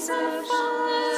Licht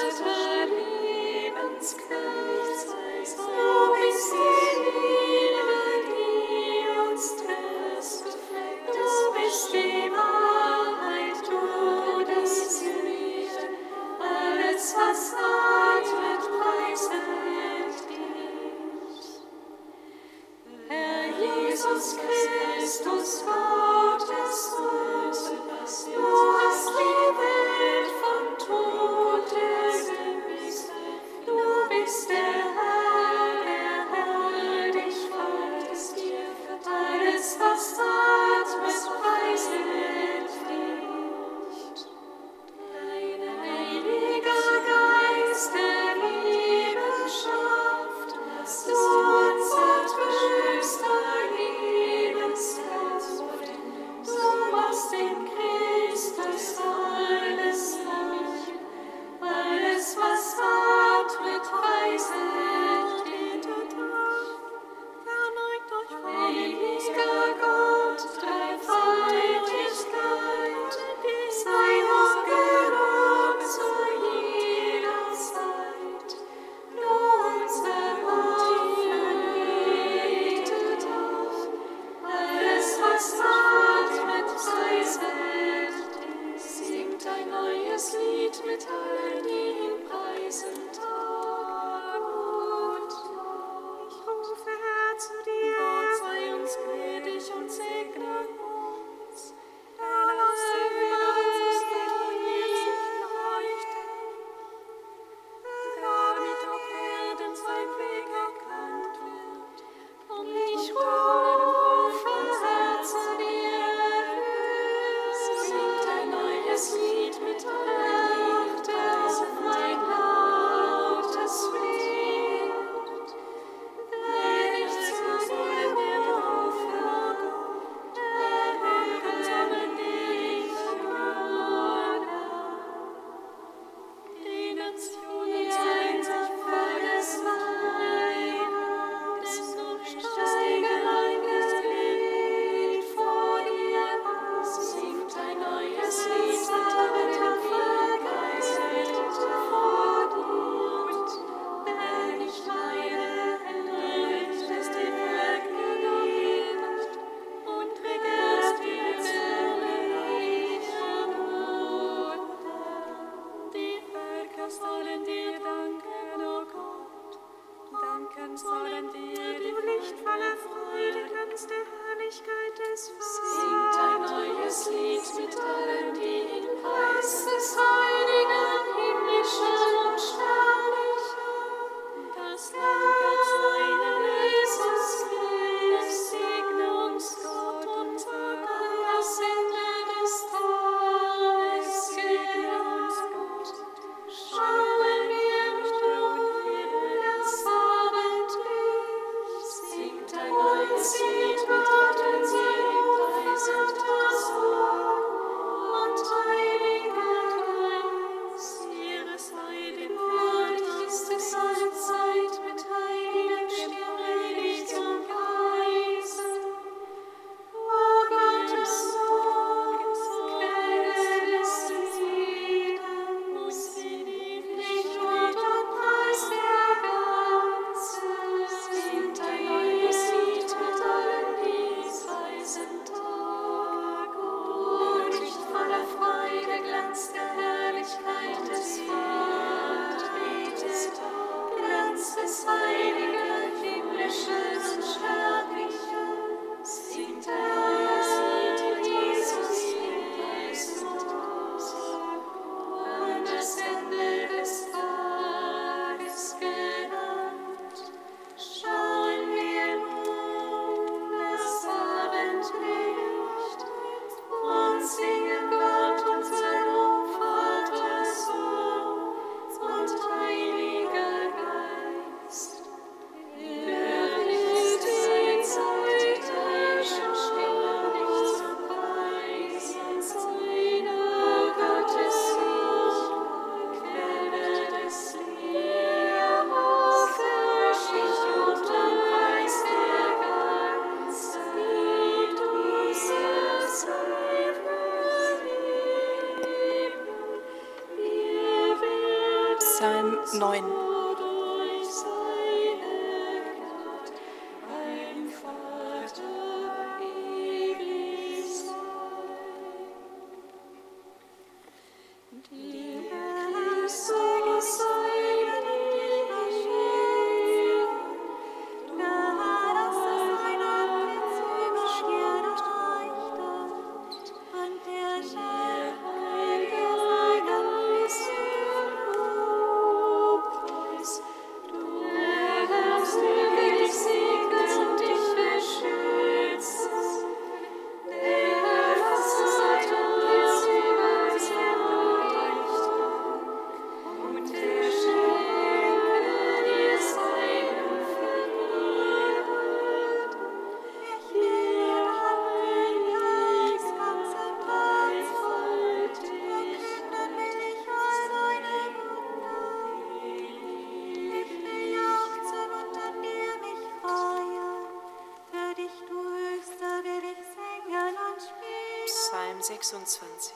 26.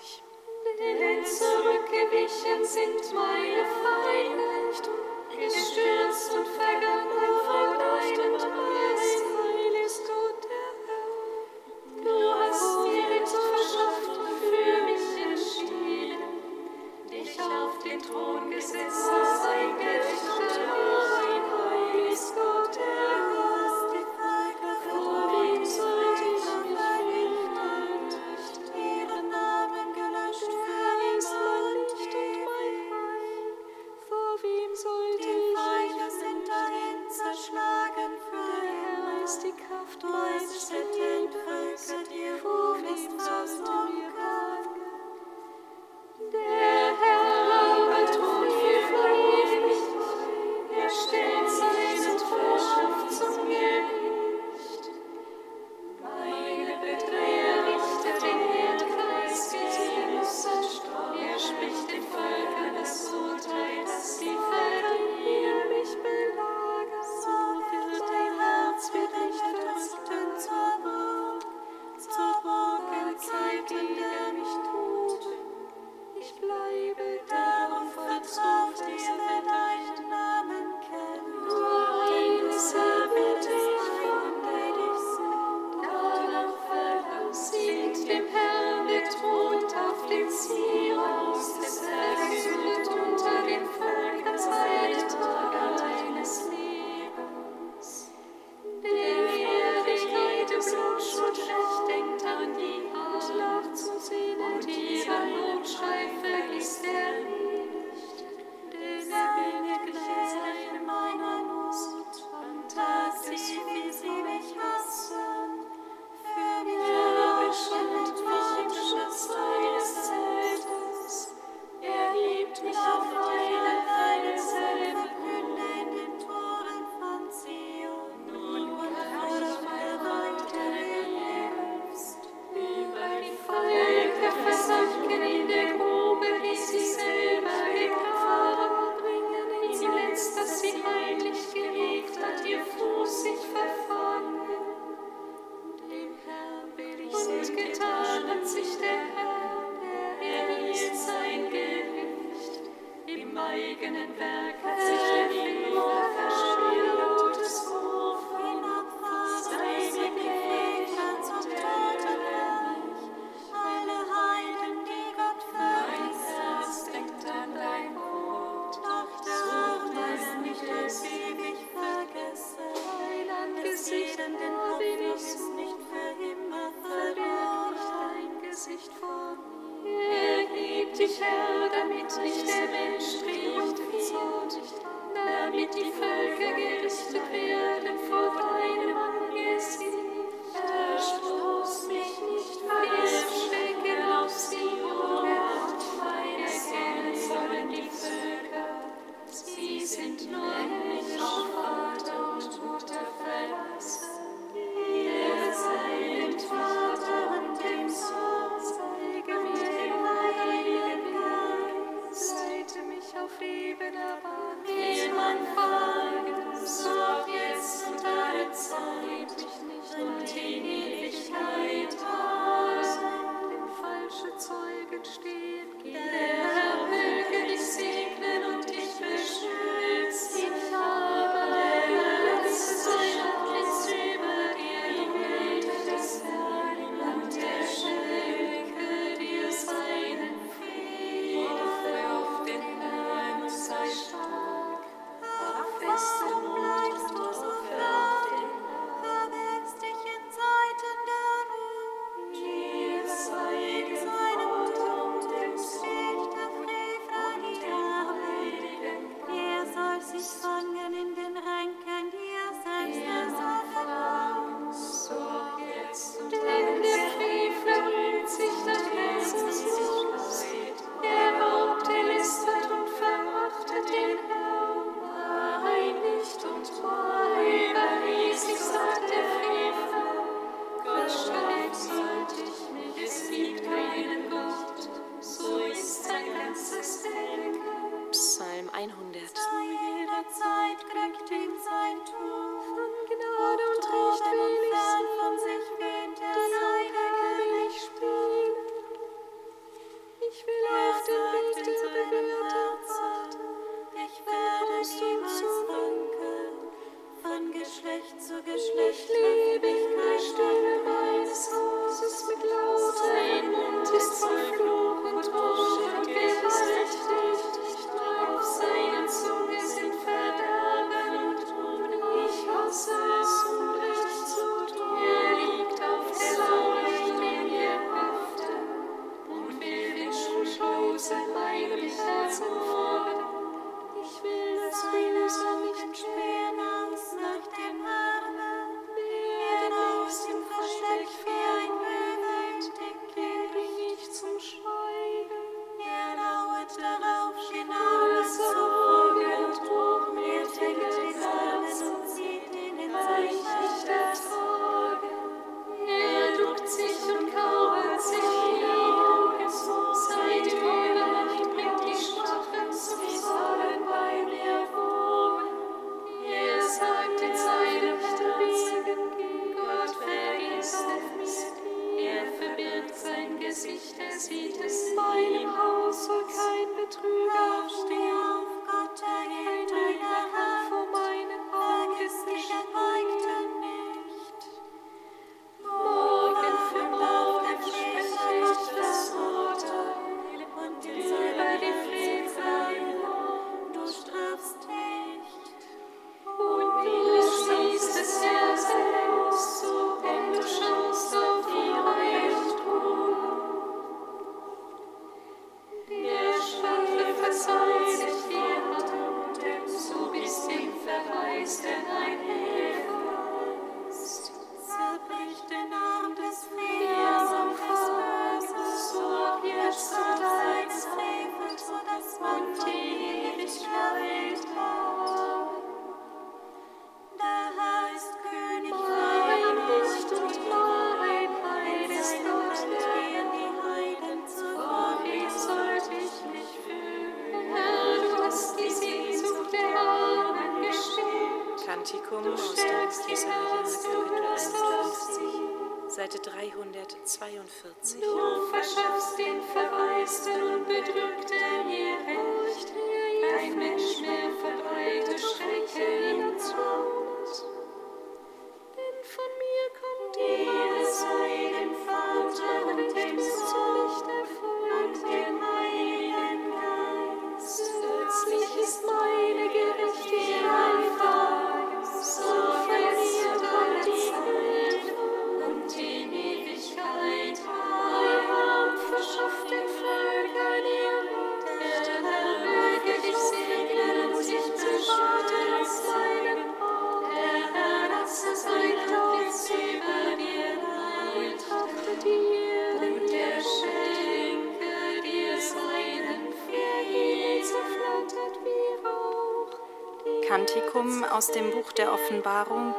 aus dem Buch der Offenbarung,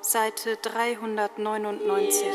Seite 399.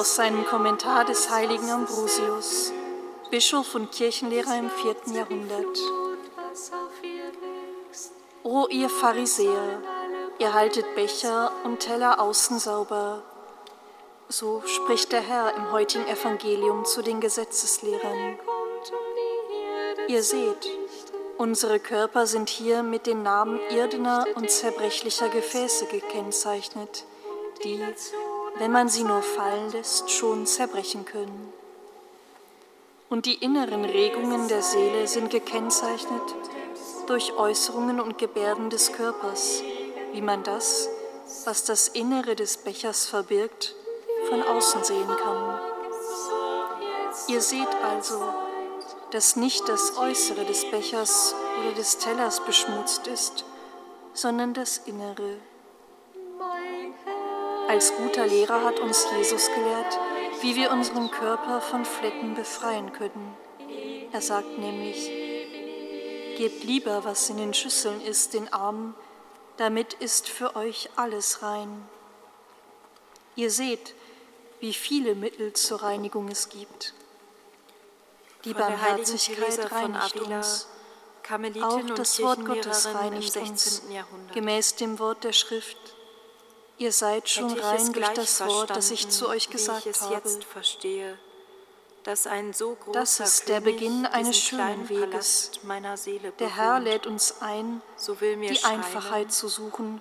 aus seinem Kommentar des heiligen Ambrosius, Bischof und Kirchenlehrer im vierten Jahrhundert. O ihr Pharisäer, ihr haltet Becher und Teller außen sauber. So spricht der Herr im heutigen Evangelium zu den Gesetzeslehrern. Ihr seht, unsere Körper sind hier mit den Namen irdener und zerbrechlicher Gefäße gekennzeichnet, die, wenn man sie nur fallen lässt, schon zerbrechen können. Und die inneren Regungen der Seele sind gekennzeichnet durch Äußerungen und Gebärden des Körpers, wie man das, was das Innere des Bechers verbirgt, von außen sehen kann. Ihr seht also, dass nicht das Äußere des Bechers oder des Tellers beschmutzt ist, sondern das Innere. Als guter Lehrer hat uns Jesus gelehrt, wie wir unseren Körper von Flecken befreien können. Er sagt nämlich, gebt lieber, was in den Schüsseln ist, den Armen, damit ist für euch alles rein. Ihr seht, wie viele Mittel zur Reinigung es gibt. Die von Barmherzigkeit reinigt uns. Auch das Wort Gottes reinigt uns, gemäß dem Wort der Schrift. Ihr seid schon rein durch das Wort, das ich zu euch gesagt ich habe. Jetzt verstehe, dass ein so großer das ist der Beginn eines schönen Weges. Der Herr lädt uns ein, so die Einfachheit zu suchen,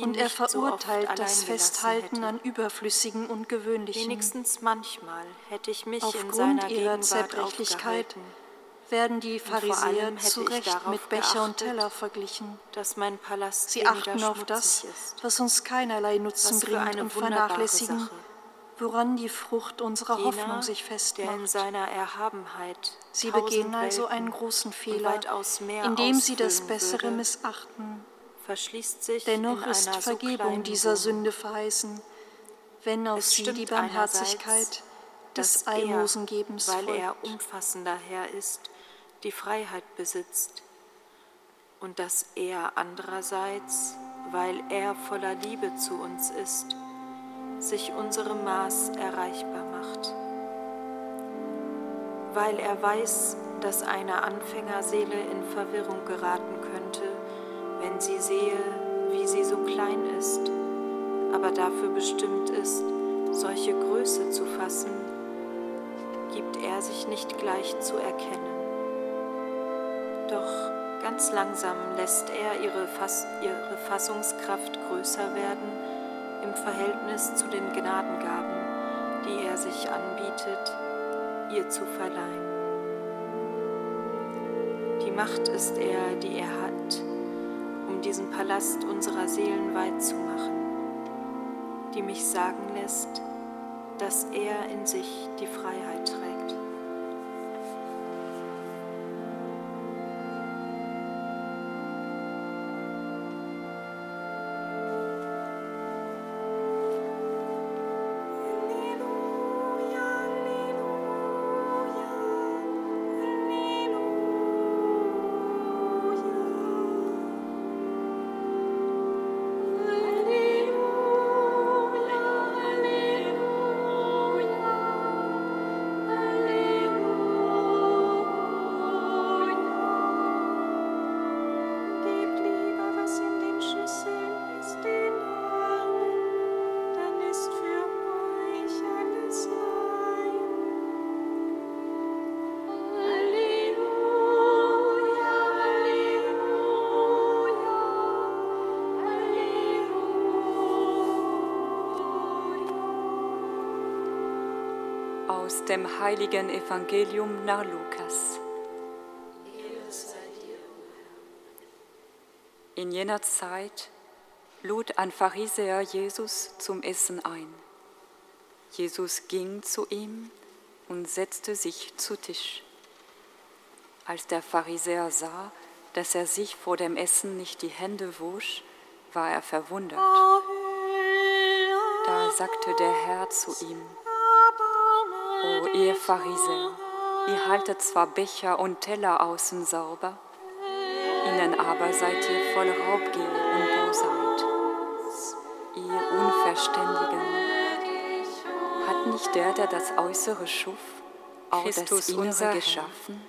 und er verurteilt so das Festhalten an Überflüssigen und Gewöhnlichen. Wenigstens manchmal hätte ich mich Aufgrund in seiner ihrer Zerbrechlichkeit werden die Pharisäer zu Recht mit Becher und Teller verglichen. Sie achten auf das, was uns keinerlei Nutzen bringt und vernachlässigen, Sache. woran die Frucht unserer Jener, Hoffnung sich festmacht. Sie begehen also einen großen Fehler, indem sie das Bessere würde, missachten. Dennoch ist Vergebung dieser Sünde verheißen, wenn aus sie die Barmherzigkeit des Almosengebens weil folgt. er umfassender Herr ist die Freiheit besitzt und dass er andererseits, weil er voller Liebe zu uns ist, sich unserem Maß erreichbar macht. Weil er weiß, dass eine Anfängerseele in Verwirrung geraten könnte, wenn sie sehe, wie sie so klein ist, aber dafür bestimmt ist, solche Größe zu fassen, gibt er sich nicht gleich zu erkennen. Doch ganz langsam lässt er ihre, Fass, ihre Fassungskraft größer werden im Verhältnis zu den Gnadengaben, die er sich anbietet, ihr zu verleihen. Die Macht ist er, die er hat, um diesen Palast unserer Seelen weit zu machen, die mich sagen lässt, dass er in sich die Freiheit trägt. Dem heiligen Evangelium nach Lukas. In jener Zeit lud ein Pharisäer Jesus zum Essen ein. Jesus ging zu ihm und setzte sich zu Tisch. Als der Pharisäer sah, dass er sich vor dem Essen nicht die Hände wusch, war er verwundert. Da sagte der Herr zu ihm, O ihr Pharisäer, ihr haltet zwar Becher und Teller außen sauber, innen aber seid ihr voll Raubgier und Bosheit. Ihr Unverständigen, Hat nicht der, der das Äußere schuf, auch Christus das Innere geschaffen?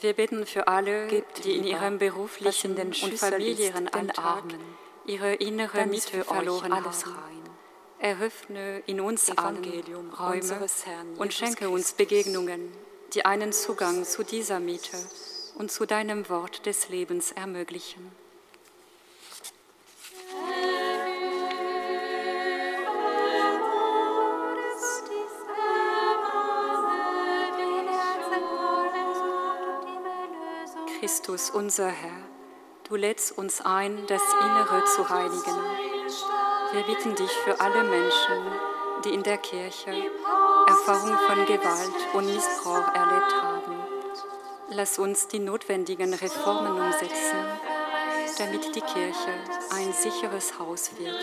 Wir bitten für alle, Gebt die in ihrem beruflichen den und familiären Alltag ihre innere Mitte verloren alles rein. Eröffne in uns Evangelium, allen Räume und schenke uns Begegnungen, die einen Zugang zu dieser Mitte und zu deinem Wort des Lebens ermöglichen. Christus, unser Herr, du lädst uns ein, das Innere zu heiligen. Wir bitten dich für alle Menschen, die in der Kirche Erfahrung von Gewalt und Missbrauch erlebt haben. Lass uns die notwendigen Reformen umsetzen, damit die Kirche ein sicheres Haus wird.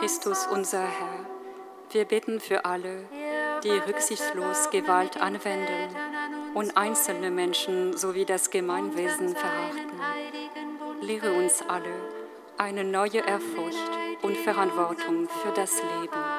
Christus unser Herr, wir bitten für alle, die rücksichtslos Gewalt anwenden und einzelne Menschen sowie das Gemeinwesen verachten. Lehre uns alle eine neue Ehrfurcht und Verantwortung für das Leben.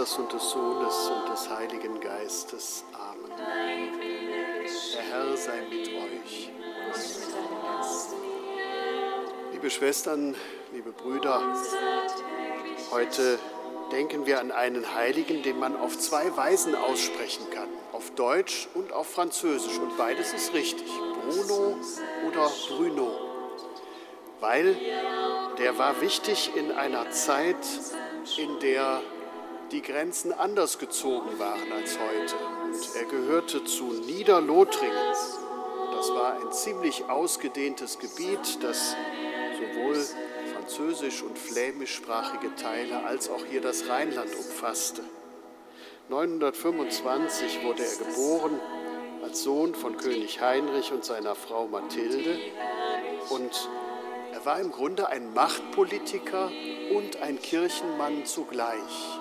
Vaters und des Sohnes und des Heiligen Geistes. Amen. Der Herr sei mit euch. Liebe Schwestern, liebe Brüder, heute denken wir an einen Heiligen, den man auf zwei Weisen aussprechen kann, auf Deutsch und auf Französisch. Und beides ist richtig, Bruno oder Bruno, weil der war wichtig in einer Zeit, in der die Grenzen anders gezogen waren als heute. Und er gehörte zu Niederlothringen. Das war ein ziemlich ausgedehntes Gebiet, das sowohl französisch- und flämischsprachige Teile als auch hier das Rheinland umfasste. 925 wurde er geboren als Sohn von König Heinrich und seiner Frau Mathilde und er war im Grunde ein Machtpolitiker und ein Kirchenmann zugleich.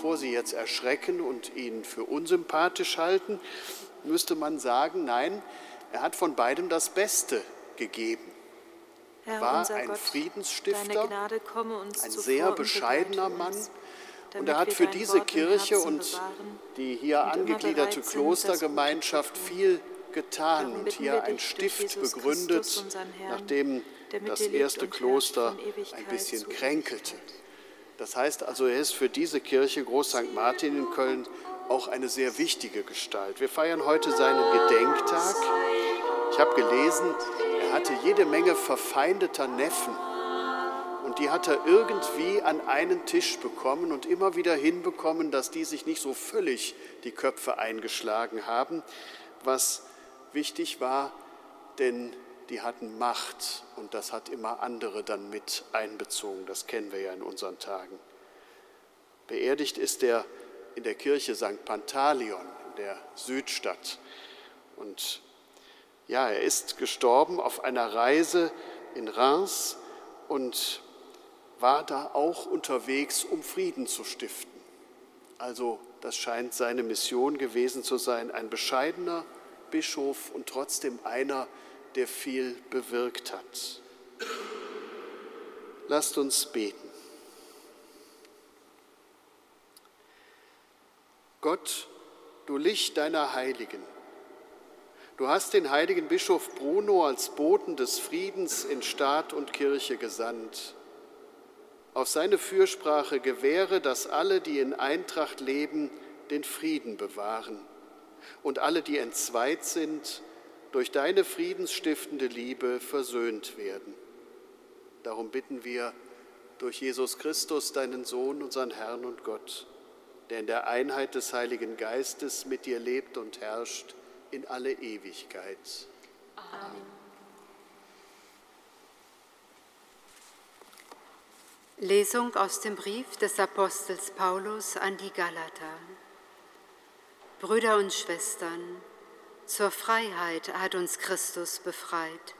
Bevor Sie jetzt erschrecken und ihn für unsympathisch halten, müsste man sagen, nein, er hat von beidem das Beste gegeben. Er war ein Gott, Friedensstifter, ein sehr bescheidener Mann. Und er hat für diese Kirche und die hier angegliederte Klostergemeinschaft viel getan und hier ein Stift begründet, nachdem das erste Kloster ein bisschen kränkelte. Das heißt also, er ist für diese Kirche Groß St. Martin in Köln auch eine sehr wichtige Gestalt. Wir feiern heute seinen Gedenktag. Ich habe gelesen, er hatte jede Menge verfeindeter Neffen. Und die hat er irgendwie an einen Tisch bekommen und immer wieder hinbekommen, dass die sich nicht so völlig die Köpfe eingeschlagen haben, was wichtig war, denn die hatten Macht und das hat immer andere dann mit einbezogen. Das kennen wir ja in unseren Tagen. Beerdigt ist er in der Kirche St. Pantaleon in der Südstadt. Und ja, er ist gestorben auf einer Reise in Reims und war da auch unterwegs, um Frieden zu stiften. Also das scheint seine Mission gewesen zu sein, ein bescheidener Bischof und trotzdem einer, der viel bewirkt hat. Lasst uns beten. Gott, du Licht deiner Heiligen, du hast den heiligen Bischof Bruno als Boten des Friedens in Staat und Kirche gesandt. Auf seine Fürsprache gewähre, dass alle, die in Eintracht leben, den Frieden bewahren und alle, die entzweit sind, durch deine friedensstiftende Liebe versöhnt werden. Darum bitten wir durch Jesus Christus, deinen Sohn, unseren Herrn und Gott, der in der Einheit des Heiligen Geistes mit dir lebt und herrscht in alle Ewigkeit. Amen. Lesung aus dem Brief des Apostels Paulus an die Galater. Brüder und Schwestern, zur Freiheit hat uns Christus befreit.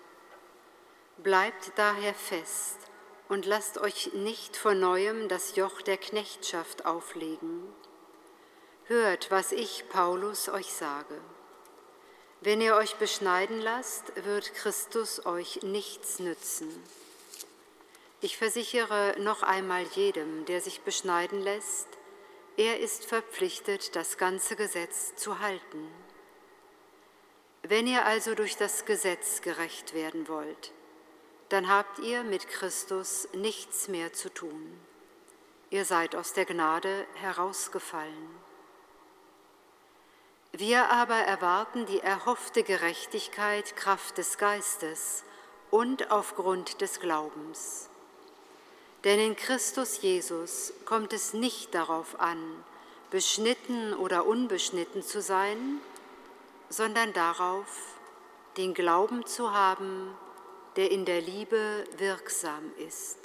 Bleibt daher fest und lasst euch nicht von neuem das Joch der Knechtschaft auflegen. Hört, was ich, Paulus, euch sage. Wenn ihr euch beschneiden lasst, wird Christus euch nichts nützen. Ich versichere noch einmal jedem, der sich beschneiden lässt, er ist verpflichtet, das ganze Gesetz zu halten. Wenn ihr also durch das Gesetz gerecht werden wollt, dann habt ihr mit Christus nichts mehr zu tun. Ihr seid aus der Gnade herausgefallen. Wir aber erwarten die erhoffte Gerechtigkeit Kraft des Geistes und aufgrund des Glaubens. Denn in Christus Jesus kommt es nicht darauf an, beschnitten oder unbeschnitten zu sein, sondern darauf, den Glauben zu haben, der in der Liebe wirksam ist.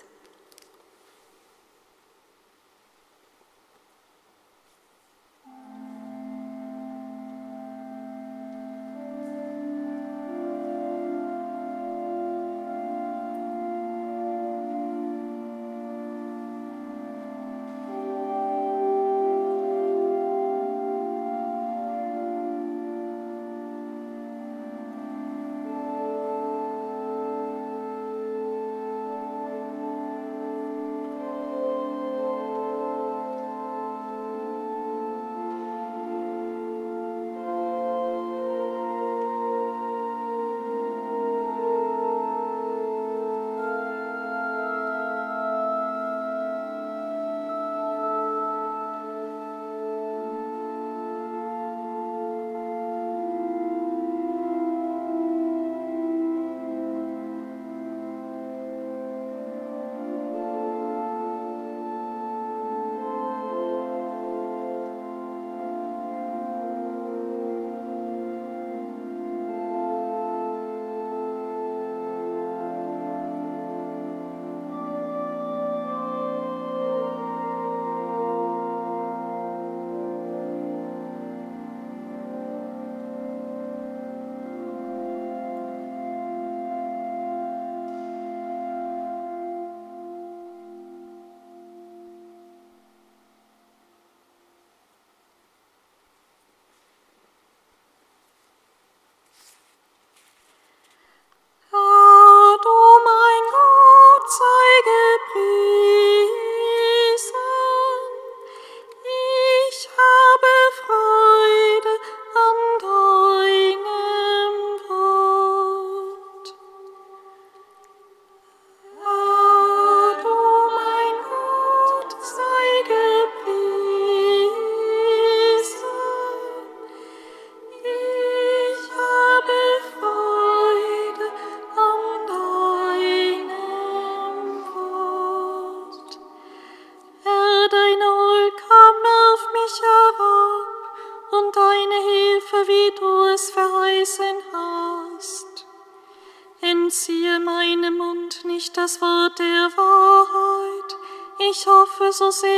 Ich hoffe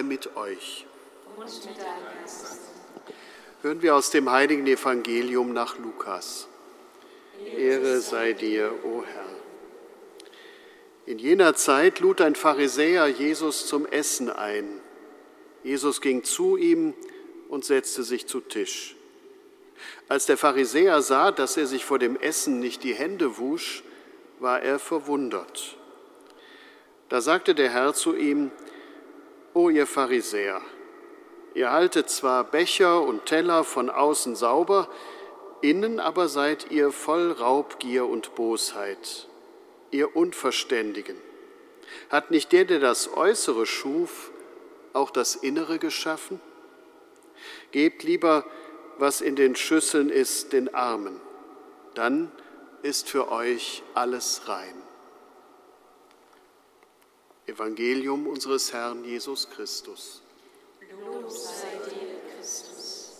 sei mit euch. Hören wir aus dem heiligen Evangelium nach Lukas. Ehre sei dir, o Herr. In jener Zeit lud ein Pharisäer Jesus zum Essen ein. Jesus ging zu ihm und setzte sich zu Tisch. Als der Pharisäer sah, dass er sich vor dem Essen nicht die Hände wusch, war er verwundert. Da sagte der Herr zu ihm, O ihr Pharisäer, ihr haltet zwar Becher und Teller von außen sauber, innen aber seid ihr voll Raubgier und Bosheit, ihr Unverständigen. Hat nicht der, der das Äußere schuf, auch das Innere geschaffen? Gebt lieber, was in den Schüsseln ist, den Armen, dann ist für euch alles rein. Evangelium unseres Herrn Jesus Christus. Lob sei dir, Christus.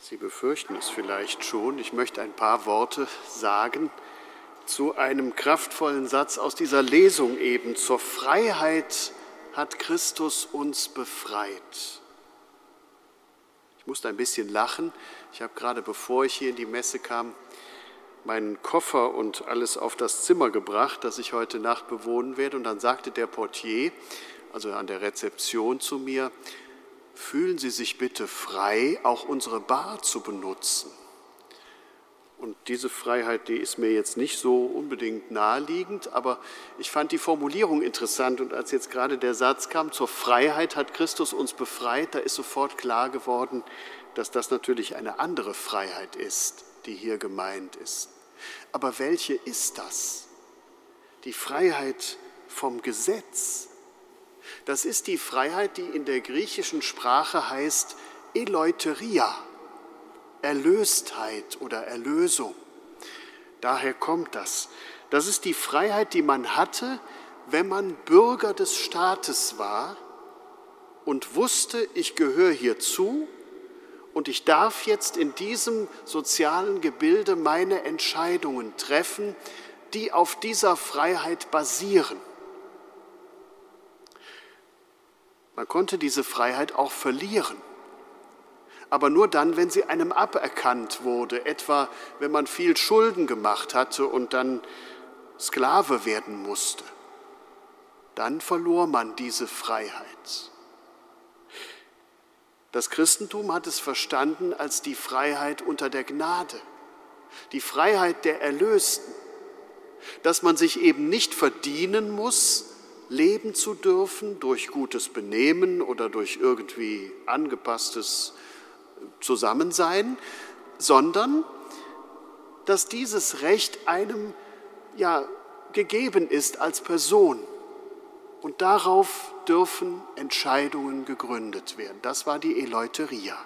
Sie befürchten es vielleicht schon. Ich möchte ein paar Worte sagen zu einem kraftvollen Satz aus dieser Lesung eben. Zur Freiheit hat Christus uns befreit. Ich musste ein bisschen lachen. Ich habe gerade, bevor ich hier in die Messe kam, meinen Koffer und alles auf das Zimmer gebracht, das ich heute Nacht bewohnen werde. Und dann sagte der Portier, also an der Rezeption zu mir, fühlen Sie sich bitte frei, auch unsere Bar zu benutzen. Und diese Freiheit, die ist mir jetzt nicht so unbedingt naheliegend, aber ich fand die Formulierung interessant. Und als jetzt gerade der Satz kam, zur Freiheit hat Christus uns befreit, da ist sofort klar geworden, dass das natürlich eine andere Freiheit ist die hier gemeint ist. Aber welche ist das? Die Freiheit vom Gesetz. Das ist die Freiheit, die in der griechischen Sprache heißt Eleuteria, Erlöstheit oder Erlösung. Daher kommt das. Das ist die Freiheit, die man hatte, wenn man Bürger des Staates war und wusste, ich gehöre hierzu Und ich darf jetzt in diesem sozialen Gebilde meine Entscheidungen treffen, die auf dieser Freiheit basieren. Man konnte diese Freiheit auch verlieren, aber nur dann, wenn sie einem aberkannt wurde, etwa wenn man viel Schulden gemacht hatte und dann Sklave werden musste. Dann verlor man diese Freiheit. Das Christentum hat es verstanden als die Freiheit unter der Gnade, die Freiheit der Erlösten, dass man sich eben nicht verdienen muss, leben zu dürfen durch gutes Benehmen oder durch irgendwie angepasstes Zusammensein, sondern dass dieses Recht einem ja gegeben ist als Person und darauf dürfen Entscheidungen gegründet werden. Das war die Eleuteria,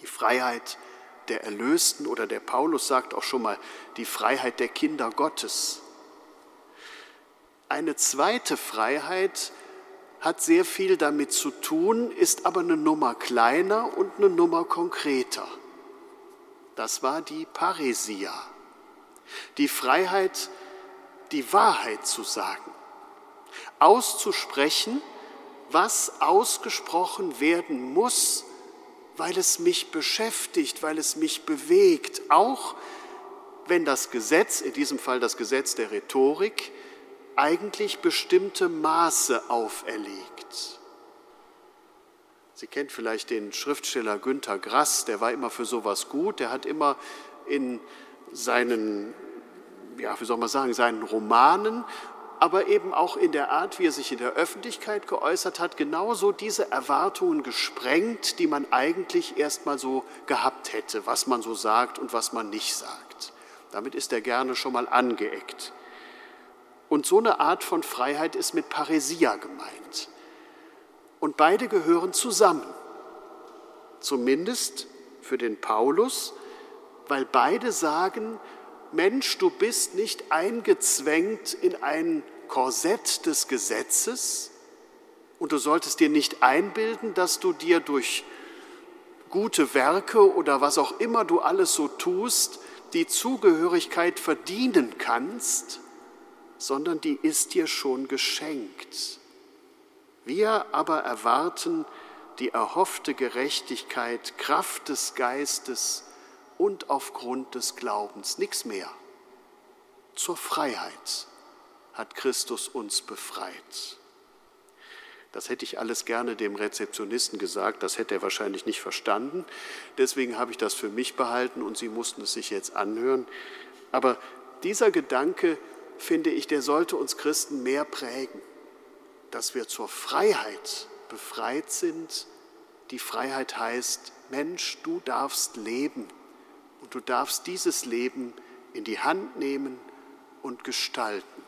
die Freiheit der Erlösten oder der Paulus sagt auch schon mal die Freiheit der Kinder Gottes. Eine zweite Freiheit hat sehr viel damit zu tun, ist aber eine Nummer kleiner und eine Nummer konkreter. Das war die Paresia, die Freiheit, die Wahrheit zu sagen auszusprechen, was ausgesprochen werden muss, weil es mich beschäftigt, weil es mich bewegt, auch wenn das Gesetz, in diesem Fall das Gesetz der Rhetorik, eigentlich bestimmte Maße auferlegt. Sie kennt vielleicht den Schriftsteller Günter Grass, der war immer für sowas gut, der hat immer in seinen, ja, wie soll man sagen, seinen Romanen aber eben auch in der Art, wie er sich in der Öffentlichkeit geäußert hat, genauso diese Erwartungen gesprengt, die man eigentlich erst mal so gehabt hätte, was man so sagt und was man nicht sagt. Damit ist er gerne schon mal angeeckt. Und so eine Art von Freiheit ist mit Paresia gemeint. Und beide gehören zusammen, zumindest für den Paulus, weil beide sagen, Mensch, du bist nicht eingezwängt in ein Korsett des Gesetzes und du solltest dir nicht einbilden, dass du dir durch gute Werke oder was auch immer du alles so tust, die Zugehörigkeit verdienen kannst, sondern die ist dir schon geschenkt. Wir aber erwarten die erhoffte Gerechtigkeit, Kraft des Geistes, und aufgrund des Glaubens, nichts mehr. Zur Freiheit hat Christus uns befreit. Das hätte ich alles gerne dem Rezeptionisten gesagt, das hätte er wahrscheinlich nicht verstanden. Deswegen habe ich das für mich behalten und Sie mussten es sich jetzt anhören. Aber dieser Gedanke, finde ich, der sollte uns Christen mehr prägen, dass wir zur Freiheit befreit sind. Die Freiheit heißt, Mensch, du darfst leben und du darfst dieses Leben in die Hand nehmen und gestalten.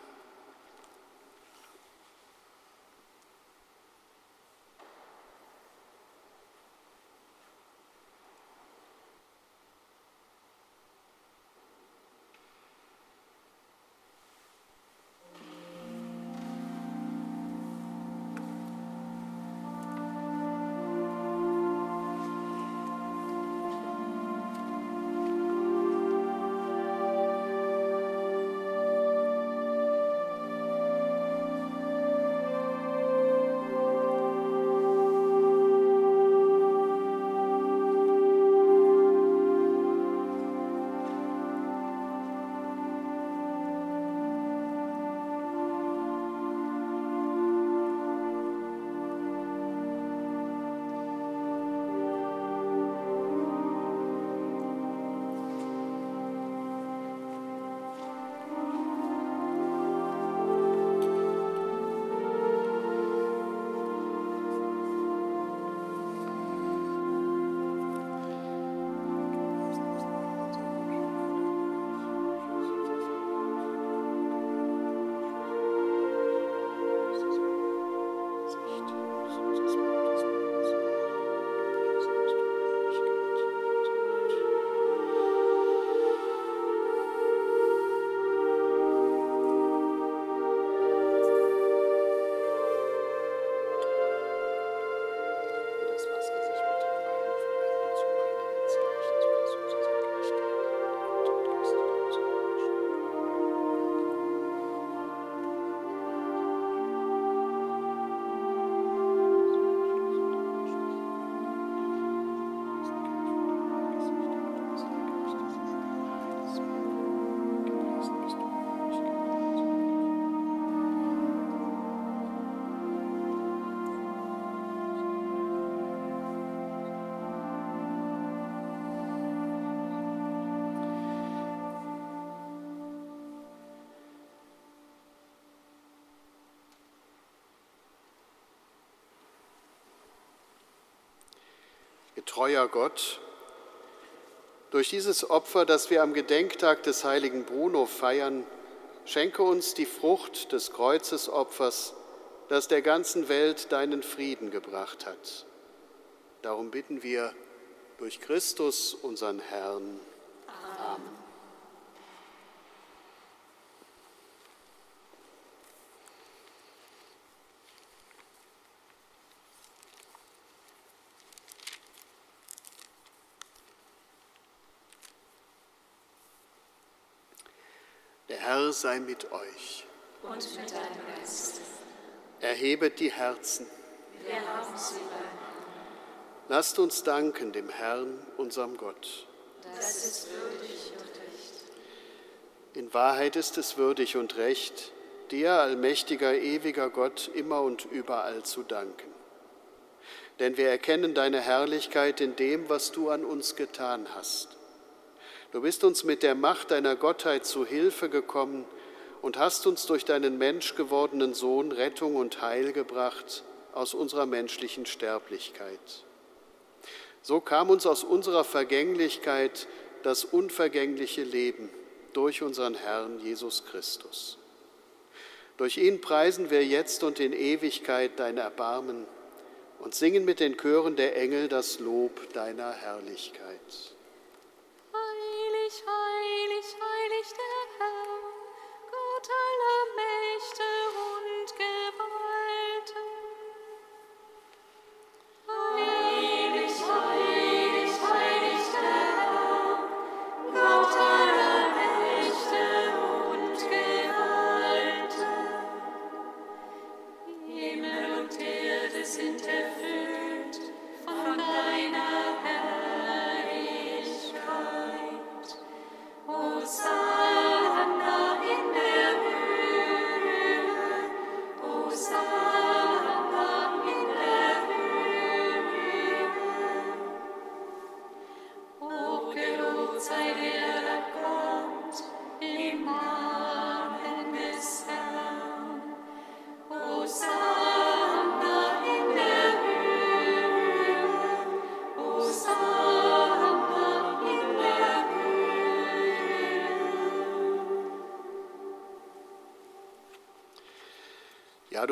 Getreuer Gott, durch dieses Opfer, das wir am Gedenktag des heiligen Bruno feiern, schenke uns die Frucht des Kreuzesopfers, das der ganzen Welt deinen Frieden gebracht hat. Darum bitten wir durch Christus, unseren Herrn. Amen. Der Herr sei mit euch. Und mit deinem Geist. Erhebet die Herzen. Wir haben sie Lasst uns danken dem Herrn, unserem Gott. Das ist würdig und recht. In Wahrheit ist es würdig und recht, dir, allmächtiger, ewiger Gott, immer und überall zu danken. Denn wir erkennen deine Herrlichkeit in dem, was du an uns getan hast. Du bist uns mit der Macht deiner Gottheit zu Hilfe gekommen und hast uns durch deinen menschgewordenen Sohn Rettung und Heil gebracht aus unserer menschlichen Sterblichkeit. So kam uns aus unserer Vergänglichkeit das unvergängliche Leben durch unseren Herrn Jesus Christus. Durch ihn preisen wir jetzt und in Ewigkeit dein Erbarmen und singen mit den Chören der Engel das Lob deiner Herrlichkeit. Heilig, heilig, heilig der Herr, Mächte und Gewalten. Heilig,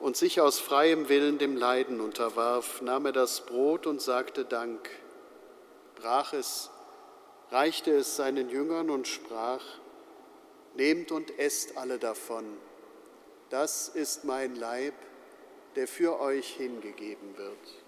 und sich aus freiem Willen dem Leiden unterwarf, nahm er das Brot und sagte Dank, brach es, reichte es seinen Jüngern und sprach, Nehmt und esst alle davon, das ist mein Leib, der für euch hingegeben wird.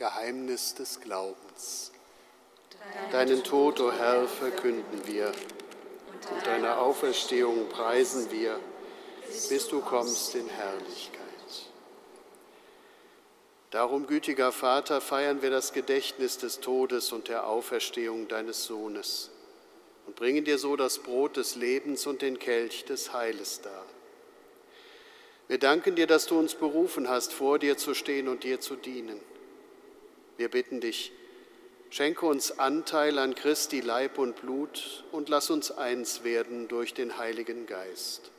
Geheimnis des Glaubens. Deinen Tod, o oh Herr, verkünden wir und deine Auferstehung preisen wir, bis du kommst in Herrlichkeit. Darum, gütiger Vater, feiern wir das Gedächtnis des Todes und der Auferstehung deines Sohnes und bringen dir so das Brot des Lebens und den Kelch des Heiles dar. Wir danken dir, dass du uns berufen hast, vor dir zu stehen und dir zu dienen. Wir bitten dich, schenke uns Anteil an Christi Leib und Blut und lass uns eins werden durch den Heiligen Geist.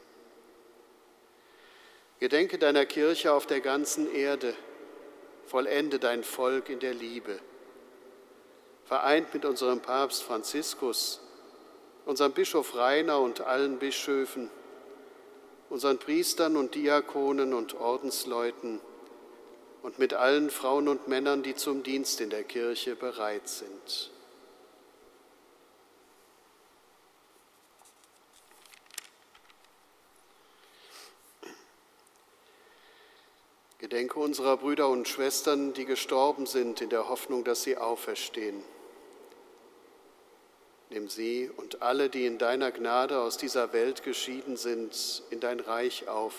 Gedenke deiner Kirche auf der ganzen Erde, vollende dein Volk in der Liebe. Vereint mit unserem Papst Franziskus, unserem Bischof Rainer und allen Bischöfen, unseren Priestern und Diakonen und Ordensleuten und mit allen Frauen und Männern, die zum Dienst in der Kirche bereit sind. Gedenke unserer Brüder und Schwestern, die gestorben sind, in der Hoffnung, dass sie auferstehen. Nimm sie und alle, die in deiner Gnade aus dieser Welt geschieden sind, in dein Reich auf,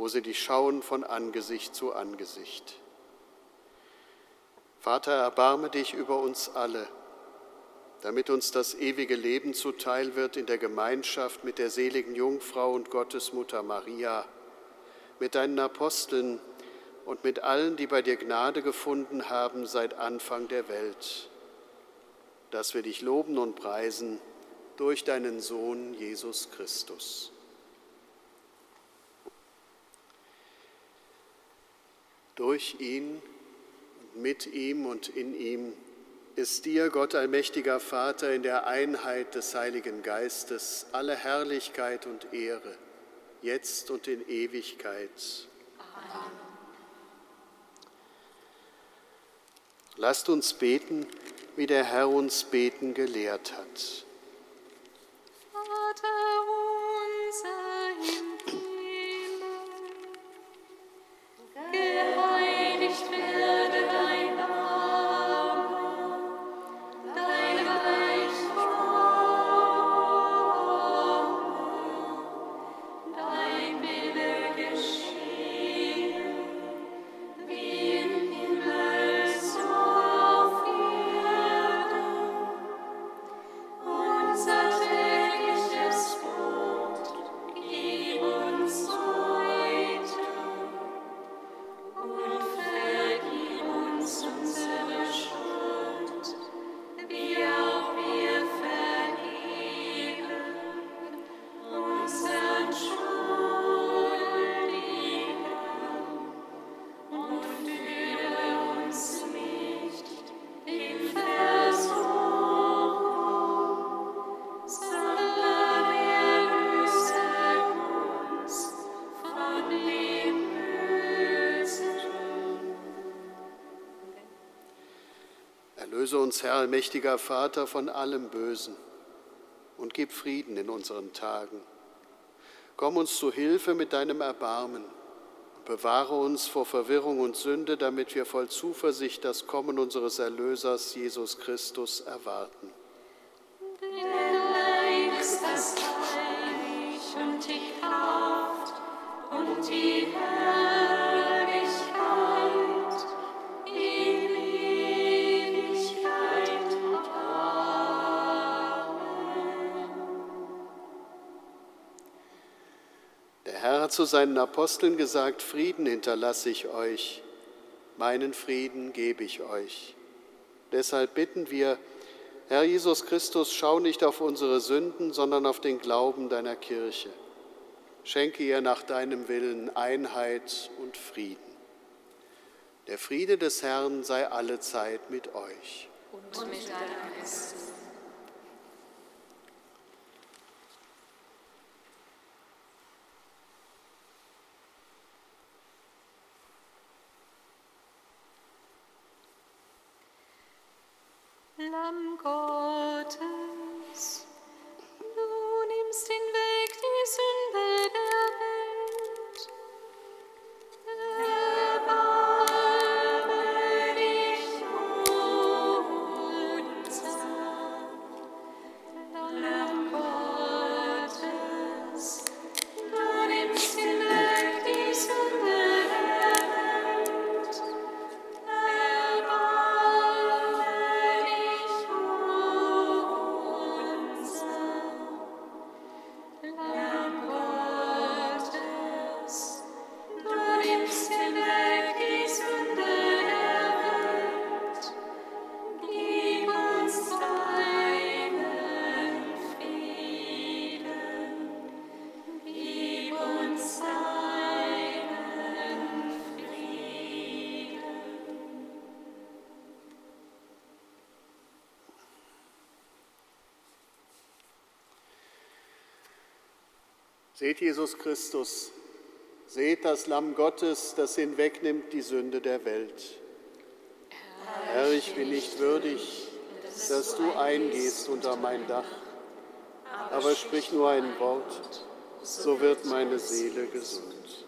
wo sie dich schauen von Angesicht zu Angesicht. Vater, erbarme dich über uns alle, damit uns das ewige Leben zuteil wird in der Gemeinschaft mit der seligen Jungfrau und Gottesmutter Maria mit deinen Aposteln und mit allen, die bei dir Gnade gefunden haben seit Anfang der Welt, dass wir dich loben und preisen durch deinen Sohn Jesus Christus. Durch ihn und mit ihm und in ihm ist dir, Gott allmächtiger Vater, in der Einheit des Heiligen Geistes alle Herrlichkeit und Ehre jetzt und in Ewigkeit. Amen. Lasst uns beten, wie der Herr uns beten gelehrt hat. Vater unser im geheiligt werde dein Erlöse uns, Herr, mächtiger Vater, von allem Bösen und gib Frieden in unseren Tagen. Komm uns zu Hilfe mit deinem Erbarmen. Bewahre uns vor Verwirrung und Sünde, damit wir voll Zuversicht das Kommen unseres Erlösers Jesus Christus erwarten. Zu seinen Aposteln gesagt, Frieden hinterlasse ich euch, meinen Frieden gebe ich euch. Deshalb bitten wir, Herr Jesus Christus, schau nicht auf unsere Sünden, sondern auf den Glauben deiner Kirche. Schenke ihr nach deinem Willen Einheit und Frieden. Der Friede des Herrn sei allezeit mit euch. Und mit deinem Geist. Gottes, du nimmst hinweg die Sünde Seht Jesus Christus, seht das Lamm Gottes, das hinwegnimmt die Sünde der Welt. Herr, ich bin nicht würdig, dass du eingehst unter mein Dach, aber sprich nur ein Wort, so wird meine Seele gesund.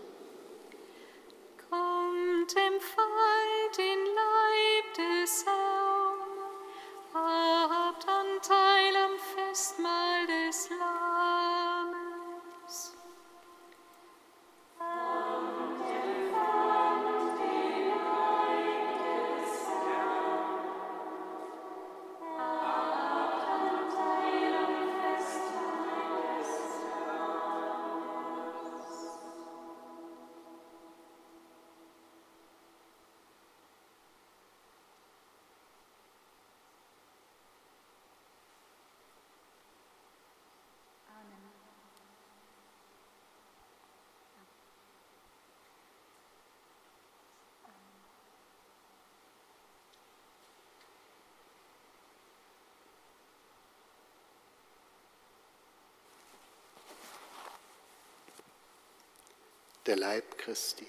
Der Leib Christi.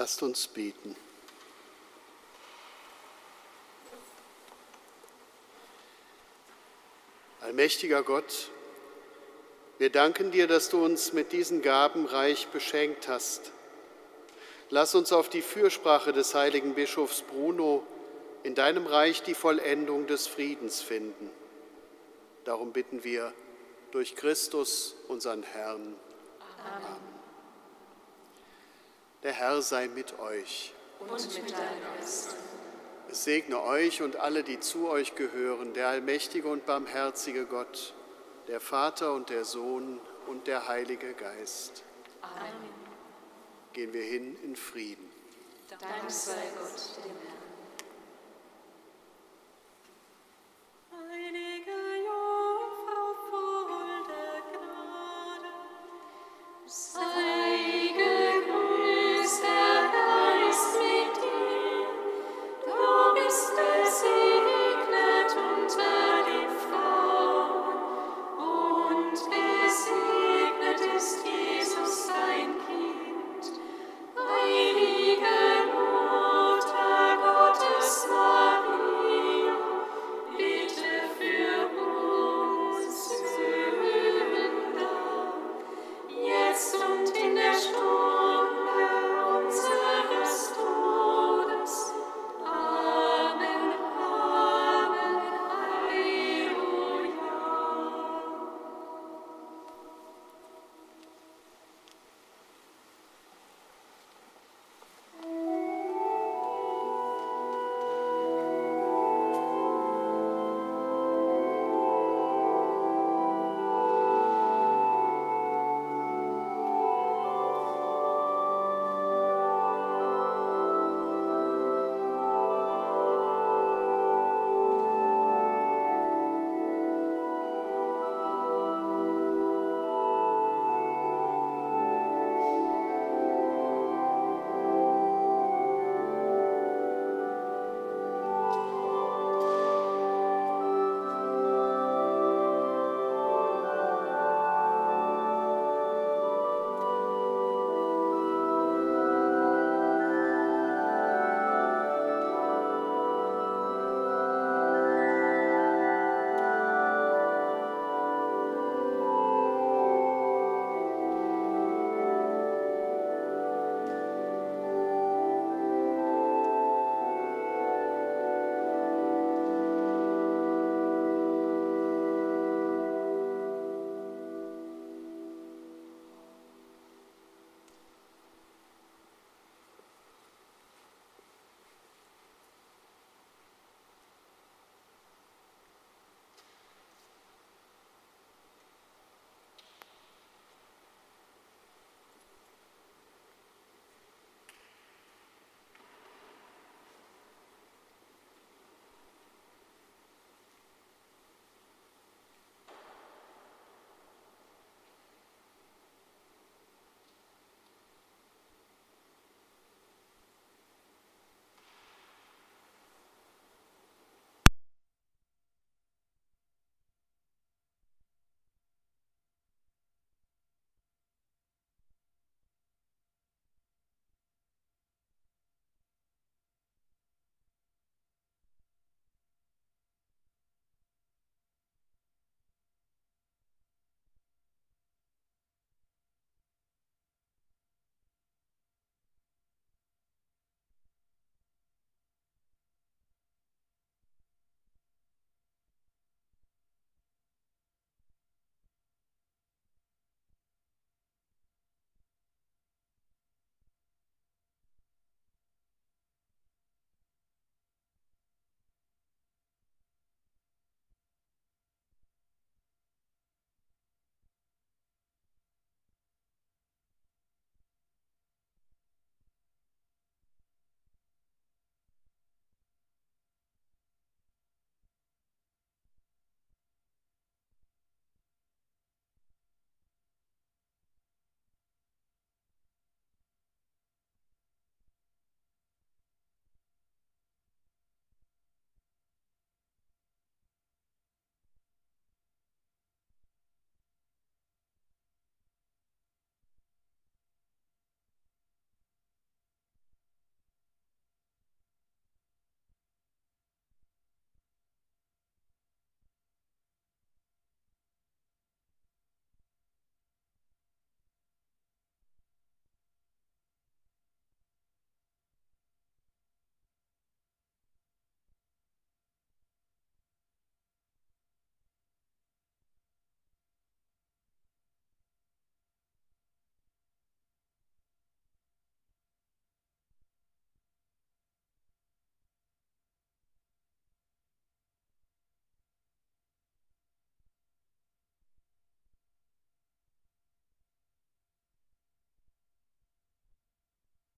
Lasst uns beten. Allmächtiger Gott, Wir danken dir, dass du uns mit diesen Gaben reich beschenkt hast. Lass uns auf die Fürsprache des heiligen Bischofs Bruno in deinem Reich die Vollendung des Friedens finden. Darum bitten wir durch Christus, unseren Herrn. Amen. Der Herr sei mit euch. Und mit deinem Geist. Es segne euch und alle, die zu euch gehören, der allmächtige und barmherzige Gott, der Vater und der Sohn und der Heilige Geist. Amen. Gehen wir hin in Frieden. Dank sei Gott, dem Herrn.